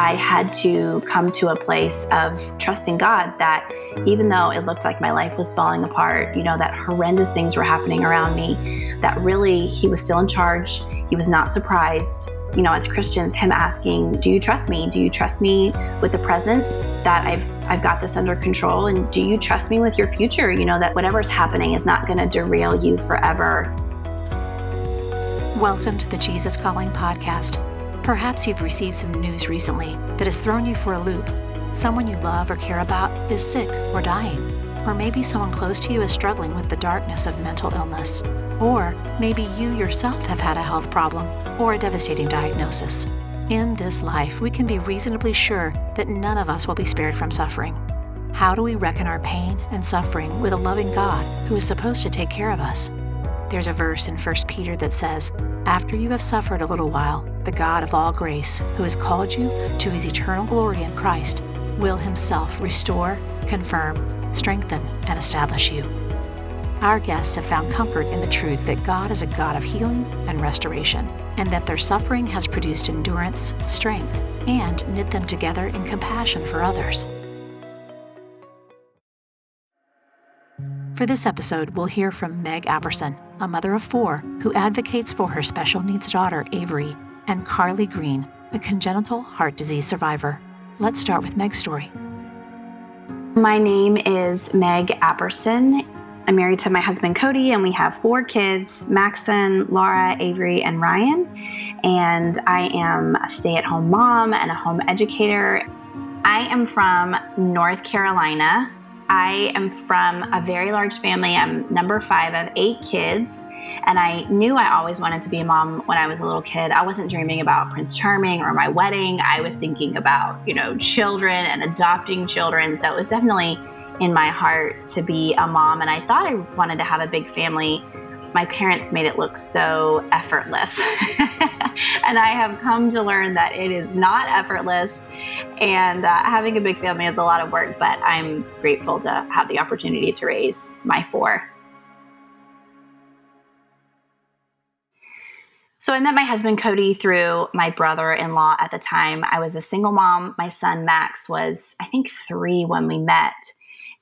I had to come to a place of trusting God that even though it looked like my life was falling apart, you know, that horrendous things were happening around me, that really He was still in charge. He was not surprised. You know, as Christians, Him asking, Do you trust me? Do you trust me with the present? That I've I've got this under control. And do you trust me with your future? You know, that whatever's happening is not going to derail you forever. Welcome to the Jesus Calling Podcast. Perhaps you've received some news recently that has thrown you for a loop. Someone you love or care about is sick or dying. Or maybe someone close to you is struggling with the darkness of mental illness. Or maybe you yourself have had a health problem or a devastating diagnosis. In this life, we can be reasonably sure that none of us will be spared from suffering. How do we reckon our pain and suffering with a loving God who is supposed to take care of us? There's a verse in 1 Peter that says, After you have suffered a little while, the God of all grace, who has called you to his eternal glory in Christ, will himself restore, confirm, strengthen, and establish you. Our guests have found comfort in the truth that God is a God of healing and restoration, and that their suffering has produced endurance, strength, and knit them together in compassion for others. For this episode, we'll hear from Meg Apperson, a mother of four who advocates for her special needs daughter, Avery, and Carly Green, a congenital heart disease survivor. Let's start with Meg's story. My name is Meg Apperson. I'm married to my husband Cody, and we have four kids Maxon, Laura, Avery, and Ryan. And I am a stay at home mom and a home educator. I am from North Carolina, I am from a very large family. I'm number five of eight kids. And I knew I always wanted to be a mom when I was a little kid. I wasn't dreaming about Prince Charming or my wedding. I was thinking about, you know, children and adopting children. So it was definitely in my heart to be a mom. And I thought I wanted to have a big family my parents made it look so effortless. and I have come to learn that it is not effortless. And uh, having a big family is a lot of work, but I'm grateful to have the opportunity to raise my four. So I met my husband Cody through my brother in law at the time. I was a single mom. My son Max was, I think, three when we met.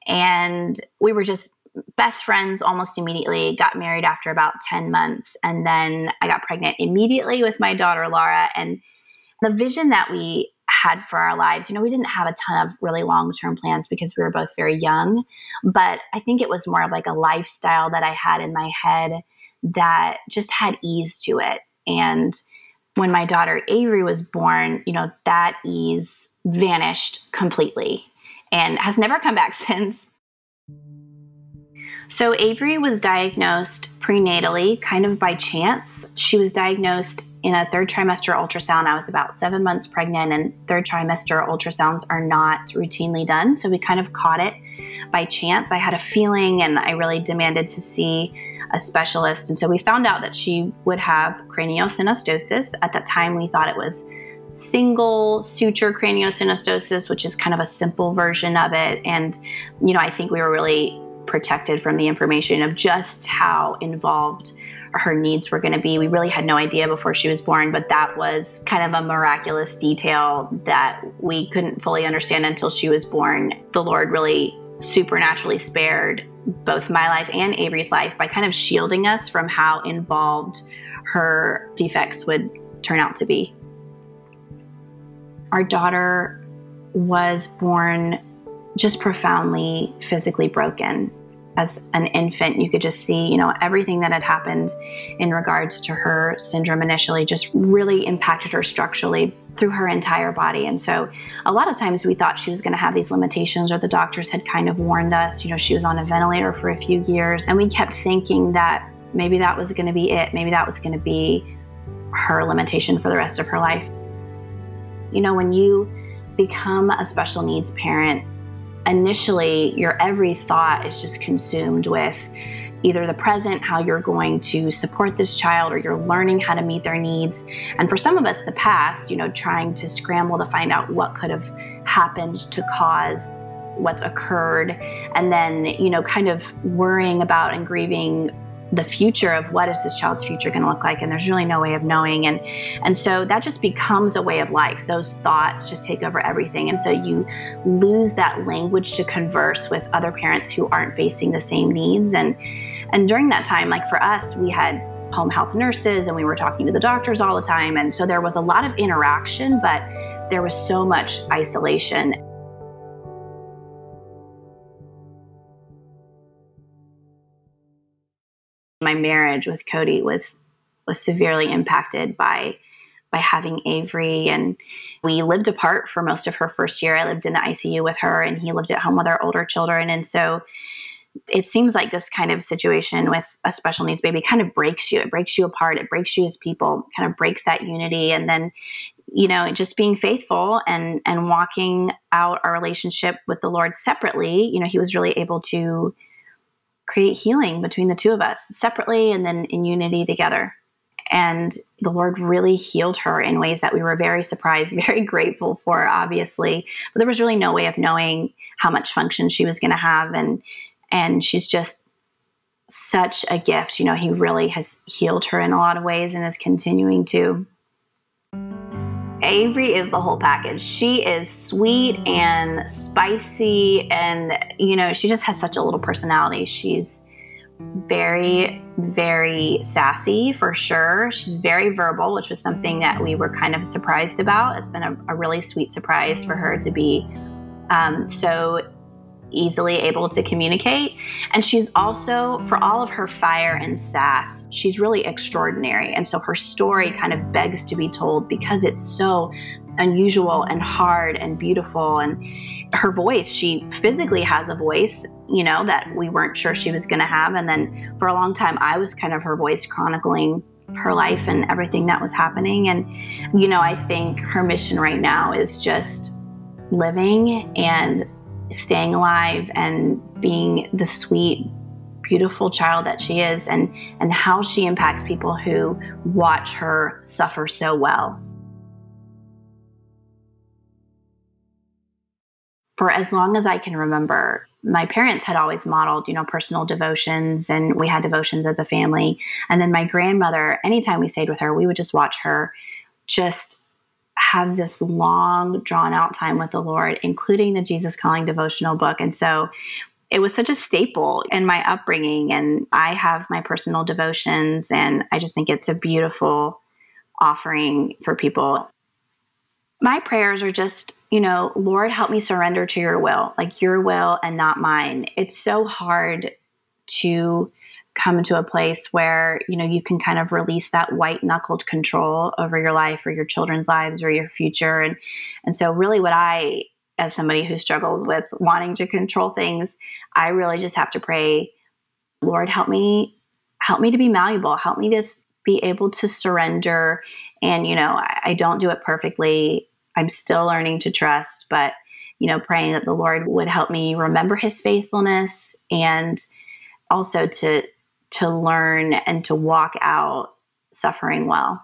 And we were just best friends almost immediately, got married after about 10 months. And then I got pregnant immediately with my daughter, Laura. And the vision that we had for our lives, you know, we didn't have a ton of really long term plans because we were both very young. But I think it was more of like a lifestyle that I had in my head that just had ease to it. And when my daughter Avery was born, you know, that ease vanished completely and has never come back since. So, Avery was diagnosed prenatally, kind of by chance. She was diagnosed in a third trimester ultrasound. I was about seven months pregnant, and third trimester ultrasounds are not routinely done. So, we kind of caught it by chance. I had a feeling, and I really demanded to see a specialist. And so, we found out that she would have craniosynostosis. At that time, we thought it was single suture craniosynostosis, which is kind of a simple version of it. And, you know, I think we were really protected from the information of just how involved her needs were going to be. We really had no idea before she was born, but that was kind of a miraculous detail that we couldn't fully understand until she was born. The Lord really supernaturally spared both my life and Avery's life by kind of shielding us from how involved her defects would turn out to be. Our daughter was born just profoundly physically broken as an infant, you could just see, you know, everything that had happened in regards to her syndrome initially just really impacted her structurally through her entire body. And so a lot of times we thought she was going to have these limitations, or the doctors had kind of warned us, you know, she was on a ventilator for a few years. And we kept thinking that maybe that was going to be it. Maybe that was going to be her limitation for the rest of her life. You know, when you become a special needs parent, initially your every thought is just consumed with either the present, how you're going to support this child, or you're learning how to meet their needs. And for some of us, the past, you know, trying to scramble to find out what could have happened to cause what's occurred, and then, you know, kind of worrying about and grieving the future of what is this child's future going to look like and there's really no way of knowing. And and so that just becomes a way of life. Those thoughts just take over everything. And so you lose that language to converse with other parents who aren't facing the same needs. And and during that time like for us we had home health nurses and we were talking to the doctors all the time. And so there was a lot of interaction but there was so much isolation my marriage with Cody was was severely impacted by by having Avery and we lived apart for most of her first year. I lived in the ICU with her and he lived at home with our older children and so it seems like this kind of situation with a special needs baby kind of breaks you. It breaks you apart. It breaks you as people, kind of breaks that unity. And then, you know, just being faithful and and walking out our relationship with the Lord separately, you know, he was really able to create healing between the two of us separately and then in unity together. And the Lord really healed her in ways that we were very surprised, very grateful for, obviously. But there was really no way of knowing how much function she was going to have. And, and she's just such a gift. You know, He really has healed her in a lot of ways and is continuing to. Avery is the whole package. She is sweet and spicy, and you know, she just has such a little personality. She's very, very sassy for sure. She's very verbal, which was something that we were kind of surprised about. It's been a, a really sweet surprise for her to be um, so easily able to communicate. And she's also, for all of her fire and sass, she's really extraordinary. And so her story kind of begs to be told because it's so unusual and hard and beautiful. And her voice, she physically has a voice, you know, that we weren't sure she was going to have. And then for a long time, I was kind of her voice chronicling her life and everything that was happening. And, you know, I think her mission right now is just living and staying alive and being the sweet beautiful child that she is and and how she impacts people who watch her suffer so well for as long as I can remember, my parents had always modeled, you know, personal devotions and we had devotions as a family. And then my grandmother, anytime we stayed with her, we would just watch her just have this long, drawn out time with the Lord, including the Jesus Calling devotional book. And so it was such a staple in my upbringing. And I have my personal devotions, and I just think it's a beautiful offering for people. My prayers are just, you know, Lord, help me surrender to your will, like your will and not mine. It's so hard to come to a place where you know you can kind of release that white knuckled control over your life or your children's lives or your future. And and so really what i as somebody who struggles with wanting to control things i really just have to pray lord help me help me to be malleable. Help me to be able to surrender. And you know I, I don't do it perfectly. I'm still learning to trust but you know praying that the lord would help me remember his faithfulness and also to to learn and to walk out suffering well.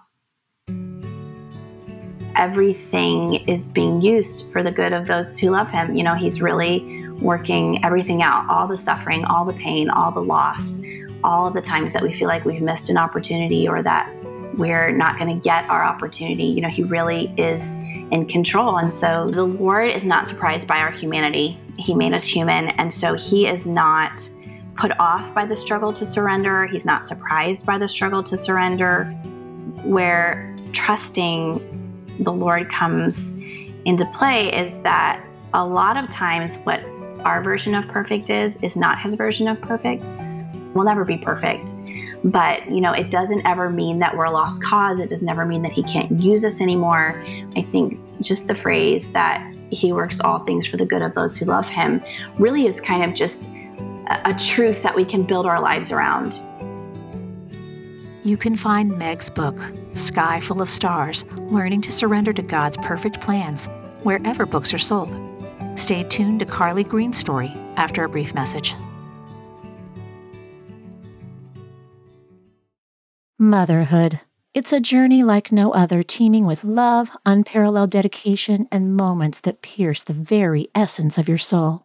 Everything is being used for the good of those who love him. You know, he's really working everything out all the suffering, all the pain, all the loss, all of the times that we feel like we've missed an opportunity or that we're not going to get our opportunity. You know, he really is in control. And so the Lord is not surprised by our humanity. He made us human. And so he is not put off by the struggle to surrender. He's not surprised by the struggle to surrender. Where trusting the Lord comes into play is that a lot of times what our version of perfect is is not his version of perfect. We'll never be perfect. But, you know, it doesn't ever mean that we're a lost cause. It does never mean that he can't use us anymore. I think just the phrase that he works all things for the good of those who love him really is kind of just a truth that we can build our lives around. You can find Meg's book, Sky Full of Stars Learning to Surrender to God's Perfect Plans, wherever books are sold. Stay tuned to Carly Green's story after a brief message. Motherhood. It's a journey like no other, teeming with love, unparalleled dedication, and moments that pierce the very essence of your soul.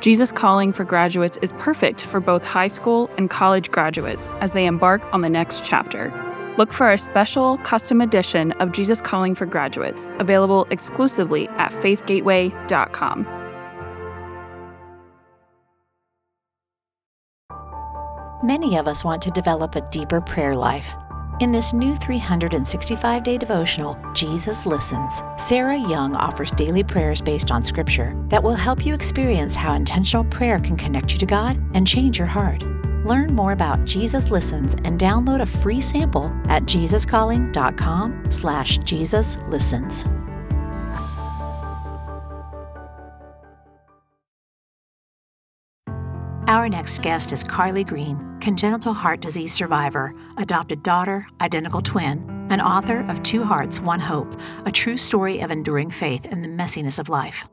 Jesus Calling for Graduates is perfect for both high school and college graduates as they embark on the next chapter. Look for a special custom edition of Jesus Calling for Graduates, available exclusively at faithgateway.com. Many of us want to develop a deeper prayer life. In this new 365 day devotional, Jesus Listens, Sarah Young offers daily prayers based on Scripture that will help you experience how intentional prayer can connect you to God and change your heart. Learn more about Jesus Listens and download a free sample at jesuscalling.com slash Jesus Listens. Our next guest is Carly Green, congenital heart disease survivor, adopted daughter, identical twin, and author of Two Hearts, One Hope, a true story of enduring faith in the messiness of life.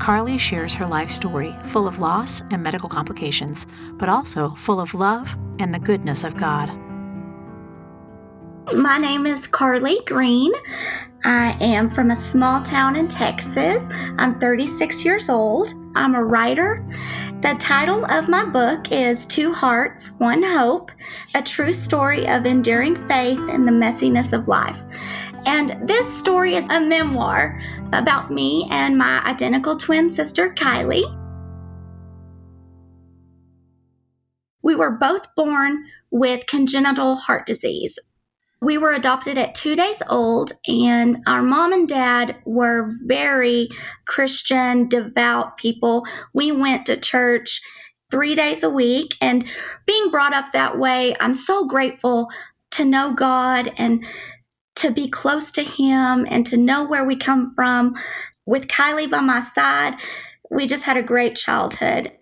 Carly shares her life story full of loss and medical complications, but also full of love and the goodness of God. My name is Carly Green. I am from a small town in Texas. I'm 36 years old. I'm a writer. The title of my book is Two Hearts, One Hope A True Story of Enduring Faith in the Messiness of Life. And this story is a memoir about me and my identical twin sister, Kylie. We were both born with congenital heart disease. We were adopted at two days old, and our mom and dad were very Christian, devout people. We went to church three days a week, and being brought up that way, I'm so grateful to know God and to be close to Him and to know where we come from. With Kylie by my side, we just had a great childhood.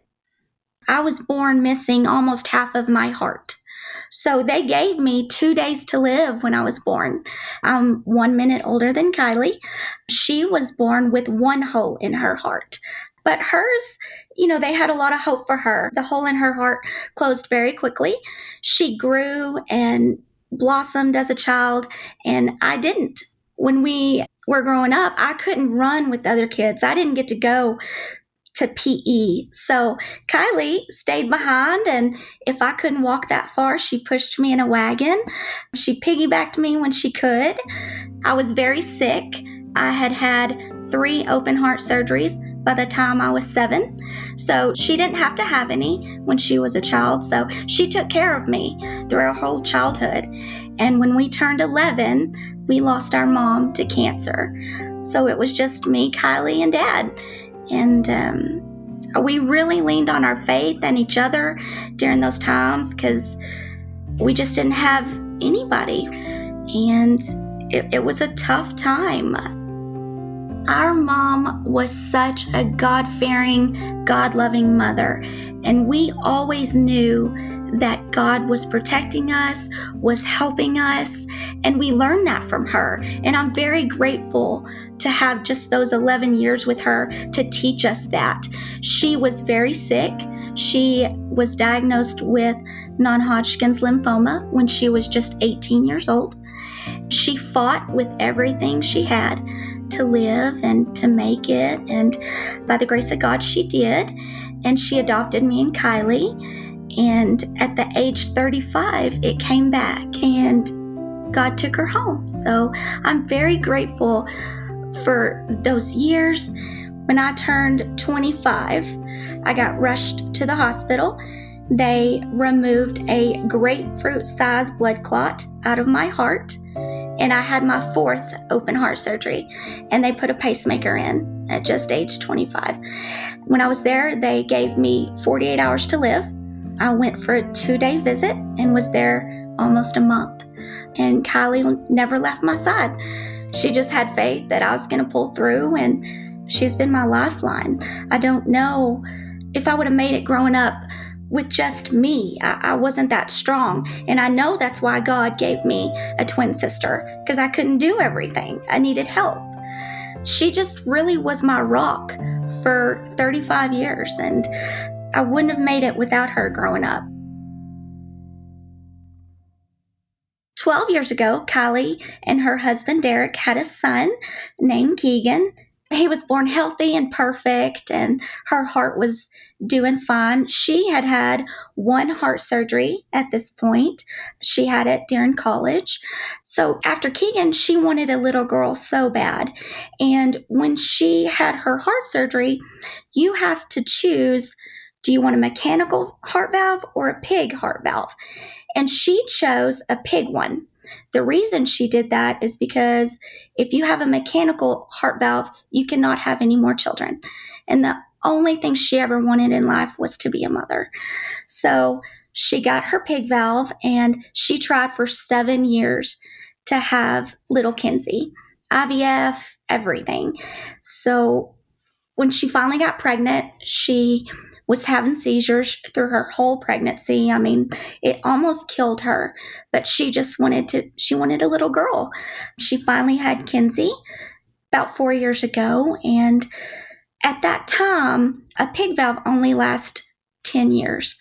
I was born missing almost half of my heart. So they gave me two days to live when I was born. I'm one minute older than Kylie. She was born with one hole in her heart. But hers, you know, they had a lot of hope for her. The hole in her heart closed very quickly. She grew and blossomed as a child, and I didn't. When we were growing up, I couldn't run with other kids. I didn't get to go to PE. So Kylie stayed behind, and if I couldn't walk that far, she pushed me in a wagon. She piggybacked me when she could. I was very sick. I had had three open heart surgeries by the time I was seven. So she didn't have to have any when she was a child. So she took care of me through her whole childhood. And when we turned 11, we lost our mom to cancer. So it was just me, Kylie, and dad. And um, we really leaned on our faith and each other during those times because we just didn't have anybody. And it, it was a tough time. Our mom was such a God fearing, God loving mother, and we always knew that God was protecting us, was helping us, and we learned that from her. And I'm very grateful to have just those 11 years with her to teach us that. She was very sick. She was diagnosed with non Hodgkin's lymphoma when she was just 18 years old. She fought with everything she had to live and to make it. And by the grace of God, she did. And she adopted me and Kylie. And at the age 35, it came back and God took her home. So I'm very grateful for those years. When I turned 25, I got rushed to the hospital. they removed a grapefruit sized blood clot out of my heart, and I had my fourth open heart surgery, and they put a pacemaker in at just age 25. When I was there, they gave me 48 hours to live. I went for a two day visit and was there almost a month. And Kylie never left my side. She just had faith that I was going to pull through, and she's been my lifeline. I don't know if I would have made it growing up with just me. I, I, wasn't that strong. And I know that's why God gave me a twin sister, because I couldn't do everything. I needed help. She just really was my rock for 35 years, and I wouldn't have made it without her growing up. 12 years ago, Kylie and her husband Derek had a son named Keegan he was born healthy and perfect, and her heart was doing fine. She had had one heart surgery at this point. She had it during college. So after Keegan, she wanted a little girl so bad. And when she had her heart surgery, you have to choose do you want a mechanical heart valve or a pig heart valve? And she chose a pig one. The reason she did that is because if you have a mechanical heart valve, you cannot have any more children. And the only thing she ever wanted in life was to be a mother. So she got her pig valve and she tried for seven years to have little Kinsey, IVF, everything. So when she finally got pregnant, she was having seizures through her whole pregnancy. I mean, it almost killed her, but she just wanted to, she wanted a little girl. She finally had Kinsey about four years ago. And at that time, a pig valve only lasts 10 years.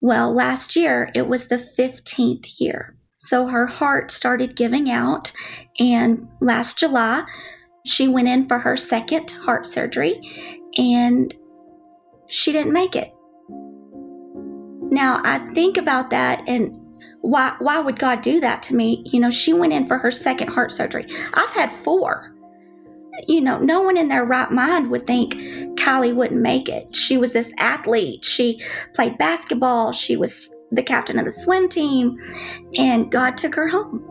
Well, last year it was the 15th year. So her heart started giving out. And last July, she went in for her second heart surgery. And she didn't make it. Now, I think about that and why why would God do that to me? You know, she went in for her second heart surgery. I've had four. You know, no one in their right mind would think Kylie wouldn't make it. She was this athlete. She played basketball. She was the captain of the swim team, and God took her home.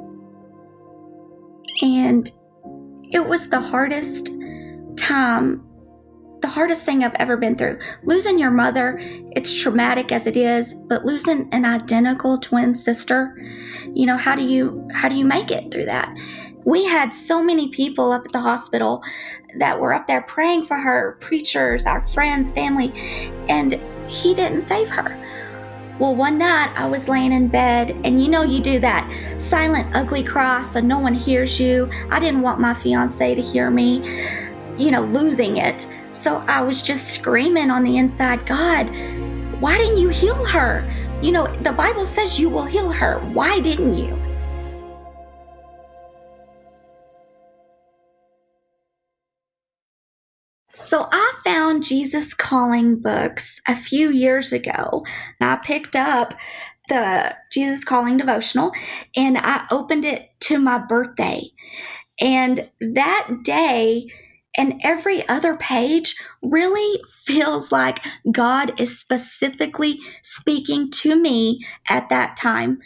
And it was the hardest time the hardest thing I've ever been through. Losing your mother, it's traumatic as it is, but losing an identical twin sister, you know, how do you how do you make it through that? We had so many people up at the hospital that were up there praying for her, preachers, our friends, family, and he didn't save her. Well, one night I was laying in bed, and you know, you do that silent, ugly cry so no one hears you. I didn't want my fiance to hear me, you know, losing it. So I was just screaming on the inside, God, why didn't you heal her? You know, the Bible says you will heal her. Why didn't you? So I found Jesus Calling books a few years ago. I picked up the Jesus Calling devotional and I opened it to my birthday. And that day, and every other page really feels like God is specifically speaking to me at that time.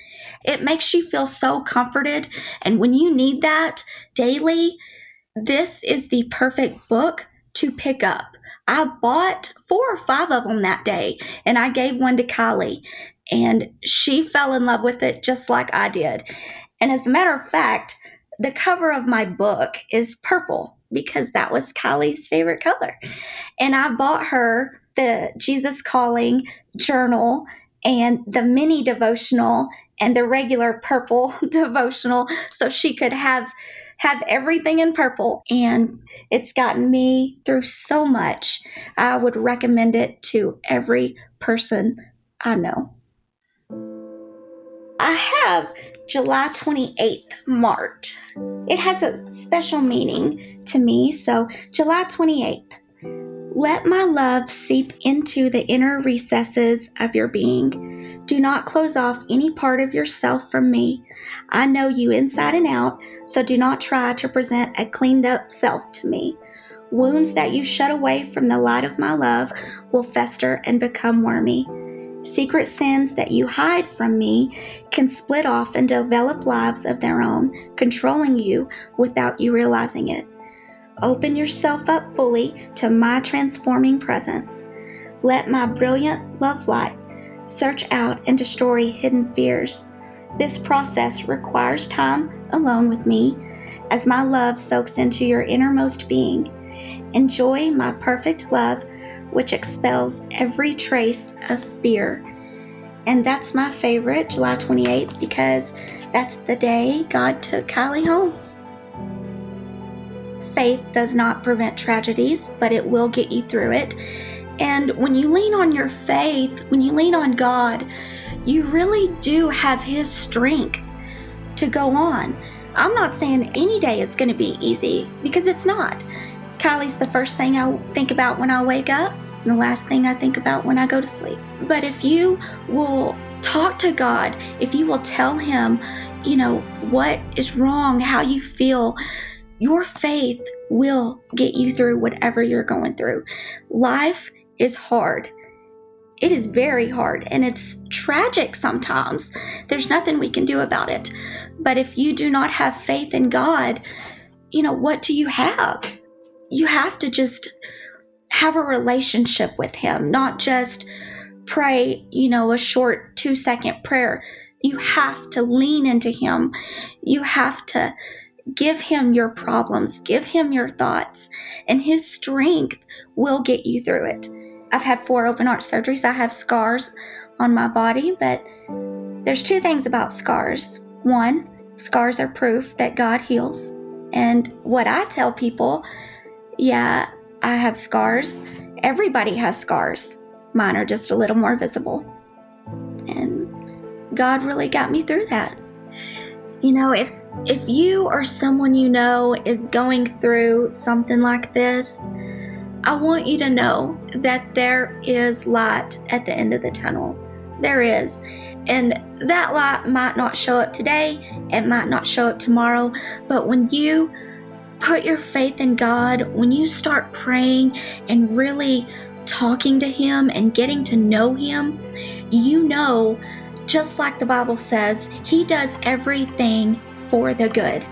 It makes you feel so comforted. And when you need that daily, this is the perfect book to pick up. I bought four or five of them that day, and I gave one to Kylie, and she fell in love with it just like I did. And as a matter of fact, the cover of my book is purple because that was Kylie's favorite color. And I bought her the Jesus Calling journal and the mini devotional and the regular purple devotional so she could have have everything in purple and it's gotten me through so much. I would recommend it to every person I know. I have July 28th marked. It has a special meaning to me, so July 28th. Let my love seep into the inner recesses of your being. Do not close off any part of yourself from me. I know you inside and out, so do not try to present a cleaned up self to me. Wounds that you shut away from the light of my love will fester and become wormy. Secret sins that you hide from me can split off and develop lives of their own, controlling you without you realizing it. Open yourself up fully to my transforming presence. Let my brilliant love light search out and destroy hidden fears. This process requires time alone with me as my love soaks into your innermost being. Enjoy my perfect love which expels every trace of fear. And that's my favorite, July 28th, because that's the day God took Kylie home. Faith does not prevent tragedies, but it will get you through it. And when you lean on your faith, when you lean on God, you really do have His strength to go on. I'm not saying any day is going to be easy because it's not. Kylie's the first thing I think about when I wake up and the last thing I think about when I go to sleep. But if you will talk to God, if you will tell Him, you know, what is wrong, how you feel, your faith will get you through whatever you're going through. Life is hard. It is very hard and it's tragic sometimes. There's nothing we can do about it. But if you do not have faith in God, you know, what do you have? you have to just have a relationship with Him, not just pray, you know, a short two second prayer. You have to lean into Him. You have to give Him your problems, give Him your thoughts, and His strength will get you through it. I've had four open heart surgeries. I have scars on my body, but there's two things about scars. One, scars are proof that God heals. And what I tell people yeah, I have scars. Everybody has scars. Mine are just a little more visible. And God really got me through that. You know, if if you or someone you know is going through something like this, I want you to know that there is light at the end of the tunnel. There is. And that light might not show up today, it might not show up tomorrow, but when you put your faith in God, when you start praying and really talking to Him and getting to know Him, you know, just like the Bible says, He does everything for the good.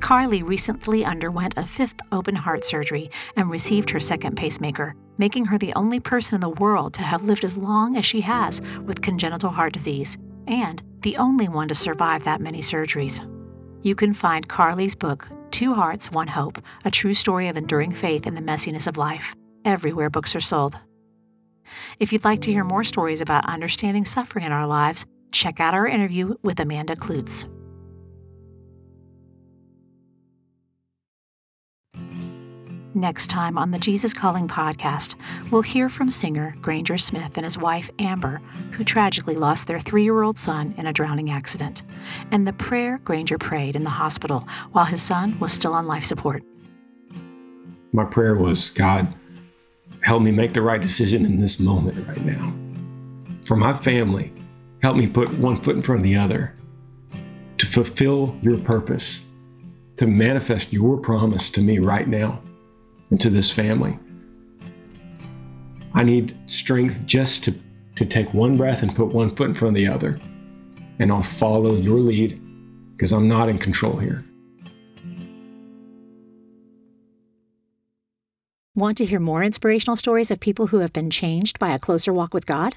Carly recently underwent a fifth open heart surgery and received her second pacemaker, making her the only person in the world to have lived as long as she has with congenital heart disease, and the only one to survive that many surgeries. You can find Carly's book, Two Hearts, One Hope A True Story of Enduring Faith in the Messiness of Life, everywhere books are sold. If you'd like to hear more stories about understanding suffering in our lives, check out our interview with Amanda Kloots. Next time on the Jesus Calling podcast, we'll hear from singer Granger Smith and his wife Amber, who tragically lost their three year old son in a drowning accident, and the prayer Granger prayed in the hospital while his son was still on life support. My prayer was God, help me make the right decision in this moment right now. For my family, help me put one foot in front of the other to fulfill your purpose, to manifest your promise to me right now and to this family. I need strength just to, to take one breath and put one foot in front of the other. And I'll follow your lead because I'm not in control here. Want to hear more inspirational stories of people who have been changed by a closer walk with God?